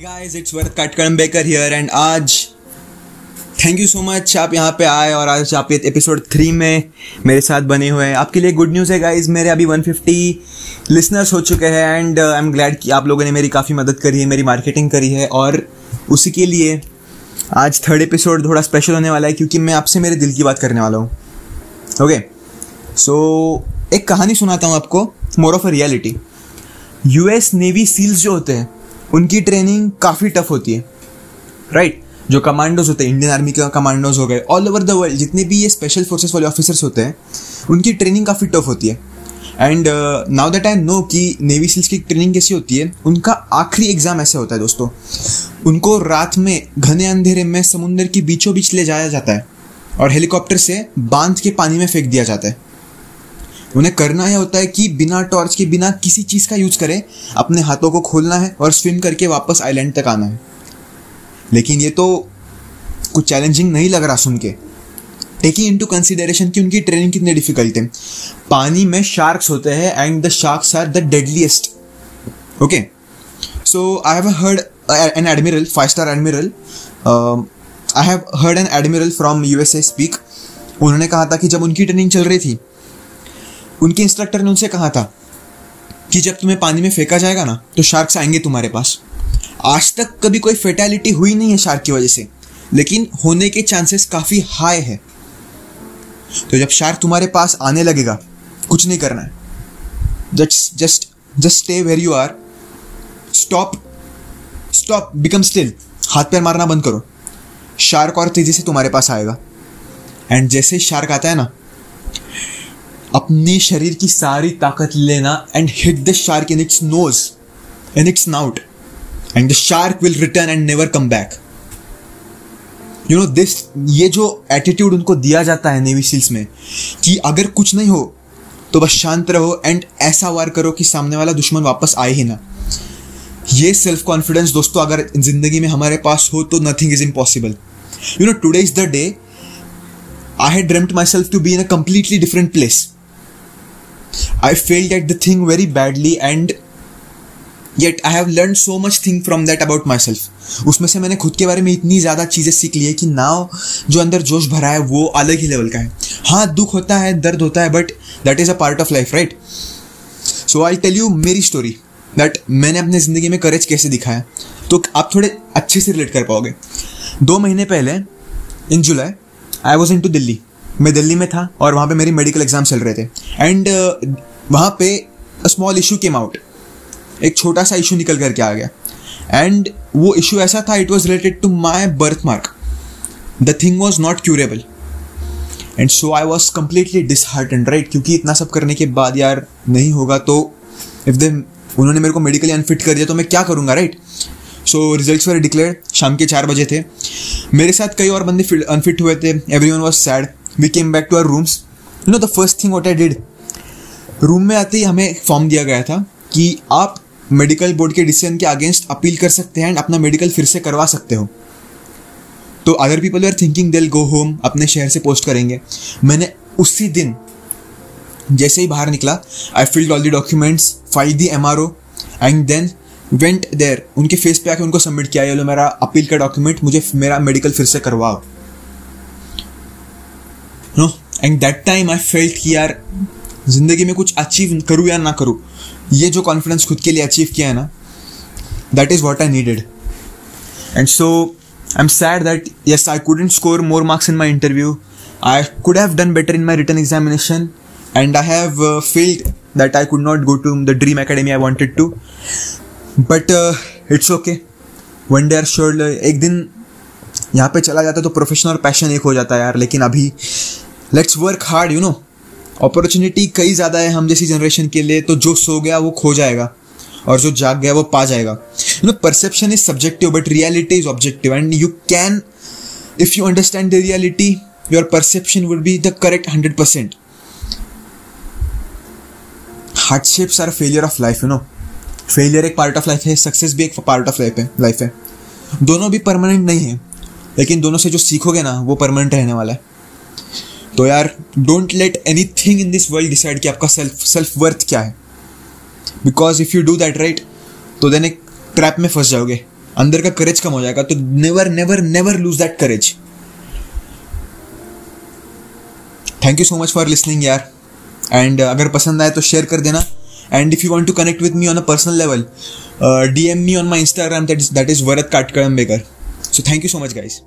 Guys it's worth कटकड़म बेकर here and आज थैंक यू सो मच आप यहाँ पे आए और आज आप एपिसोड थ्री में मेरे साथ बने हुए हैं। आपके लिए गुड न्यूज़ है गाइस मेरे अभी 150 लिसनर्स हो चुके हैं एंड आई एम ग्लैड कि आप लोगों ने मेरी काफ़ी मदद करी है, मेरी मार्केटिंग करी है और उसी के लिए आज थर्ड एपिसोड थोड़ा स्पेशल होने वाला है क्योंकि मैं आपसे मेरे दिल की बात करने वाला हूँ। ओके सो एक कहानी सुनाता हूँ आपको more of a reality US Navy SEALs जो होते हैं उनकी ट्रेनिंग काफ़ी टफ होती है। Right right? जो कमांडोज होते हैं इंडियन आर्मी के कमांडोज हो गए ऑल ओवर द वर्ल्ड जितने भी ये स्पेशल फोर्सेस वाले ऑफिसर्स होते हैं, उनकी ट्रेनिंग काफ़ी टफ होती है। And now that I know कि नेवी सील्स की ट्रेनिंग कैसी होती है, उनका आखिरी एग्ज़ाम ऐसे होता है दोस्तों। उनको रात में घने अंधेरे में समुंदर की बीचों बीच ले जाया जाता है। और हेलीकॉप्टर से बाँध के पानी में फेंक दिया जाता है। उन्हें करना यह होता है कि बिना टॉर्च के, बिना किसी चीज़ का यूज़ करें, अपने हाथों को खोलना है और स्विम करके वापस आइलैंड तक आना है। लेकिन ये तो कुछ चैलेंजिंग नहीं लग रहा सुन के। टेकिंग इन टू कंसिडरेशन कि उनकी ट्रेनिंग कितनी डिफ़िकल्ट है। पानी में शार्क्स होते हैं and the sharks are the deadliest okay so I have heard an admiral five star admiral I have heard an admiral from USA speak उन्होंने कहा था कि जब उनकी ट्रेनिंग चल रही थी उनके इंस्ट्रक्टर ने उनसे कहा था कि जब तुम्हें पानी में फेंका जाएगा ना तो शार्क्स आएँगे तुम्हारे पास। आज तक कभी कोई फेटेलिटी हुई नहीं है शार्क की वजह से, लेकिन होने के चांसेस काफ़ी हाई है। तो जब शार्क तुम्हारे पास आने लगेगा, कुछ नहीं करना है। Just just just stay where you are stop stop become still हाथ पैर मारना बंद करो। शार्क और तेज़ी से तुम्हारे पास आएगा। एंड जैसे शार्क आता है ना अपनी शरीर की सारी ताकत लेना and hit the shark in its nose in its snout and the shark will return and never come back you know this ये जो एटीट्यूड उनको दिया जाता है नेवी सील्स में, कि अगर कुछ नहीं हो तो बस शांत रहो एंड ऐसा वार करो कि सामने वाला दुश्मन वापस आए ही ना। ये सेल्फ कॉन्फिडेंस दोस्तों, अगर ज़िंदगी में हमारे पास हो तो nothing is impossible you know today is the day I had dreamed myself to be in a completely different place I failed at the thing very badly and yet I have learned so much thing from that about myself. उसमें से मैंने खुद के बारे में इतनी ज़्यादा चीज़ें सीख ली है कि नाव जो अंदर जोश भरा है वो अलग ही लेवल का है। हाँ दुख होता है, दर्द होता है but that is a part of life right so I tell you मेरी स्टोरी दैट मैंने अपने ज़िंदगी में करेज कैसे दिखाया। तो आप थोड़े अच्छे से रिलेट कर पाओगे। दो महीने पहले in July I was in to Delhi मैं दिल्ली में था और वहाँ पे मेरी मेडिकल एग्ज़ाम चल रहे थे। एंड uh, वहाँ पे स्मॉल इशू केम आउट एक छोटा सा इशू निकल करके आ गया। एंड वो इशू ऐसा था it was related to my birth mark the thing was not curable and so I was completely disheartened right क्योंकि इतना सब करने के बाद यार नहीं होगा तो इफ़ दे उन्होंने मेरे को मेडिकली अनफिट कर दिया तो मैं क्या करूँगा right so result were declare शाम के चार बजे थे। मेरे साथ कई और बंदे अनफिट हुए थे। Everyone was sad we came back to our rooms no the first thing what I did room में आते ही हमें फॉर्म दिया गया था कि आप मेडिकल बोर्ड के डिसीज़न के अगेंस्ट अपील कर सकते हैं एंड अपना मेडिकल फिर से करवा सकते हो। तो अदर पीपल आर थिंकिंग दिल गो होम अपने शहर से पोस्ट करेंगे। मैंने उसी दिन, जैसे ही बाहर निकला I filled all the documents file the M R O and then went there उनके फेस पे आके उनको सबमिट किया, ये लो मेरा अपील का डॉक्यूमेंट मुझे मेरा मेडिकल फिर से करवाओ। And that time I felt कि यार, ज़िंदगी में कुछ अचीव करूँ या ना करूँ, ये जो कॉन्फिडेंस खुद के लिए अचीव किया है ना that is what I needed and so I am sad that yes I couldn't score more marks in my interview I could have done better in my return examination and I have failed that I could not go to the dream academy I wanted to but it's okay one day are sure एक दिन यहाँ पे चला जाता तो professional passion एक हो जाता है यार, लेकिन अभी let's work hard you know opportunity कई ज़्यादा है हम जैसी जनरेशन के लिए तो जो सो गया वो खो जाएगा और जो जाग गया वो पा जाएगा। You know perception is subjective but reality is objective and you can if you understand the reality your perception would be the correct hundred percent hardships are failure of life you know failure एक part of life है success भी एक part of life है life है। दोनों भी permanent नहीं है, लेकिन दोनों से जो सीखोगे ना, वो परमानेंट रहने वाला है। तो यार don't let anything in this world decide कि आपका सेल्फ सेल्फ वर्थ क्या है. Because if you do that right तो देन एक ट्रैप में फंस जाओगे. अंदर का करेज कम हो जाएगा. तो never never never lose that courage thank you so much for listening यार. एंड अगर पसंद आए तो शेयर कर देना. And if you want to connect with me on a personal level D M me on my Instagram that is that is worth काटकड़म baker so thank you so much guys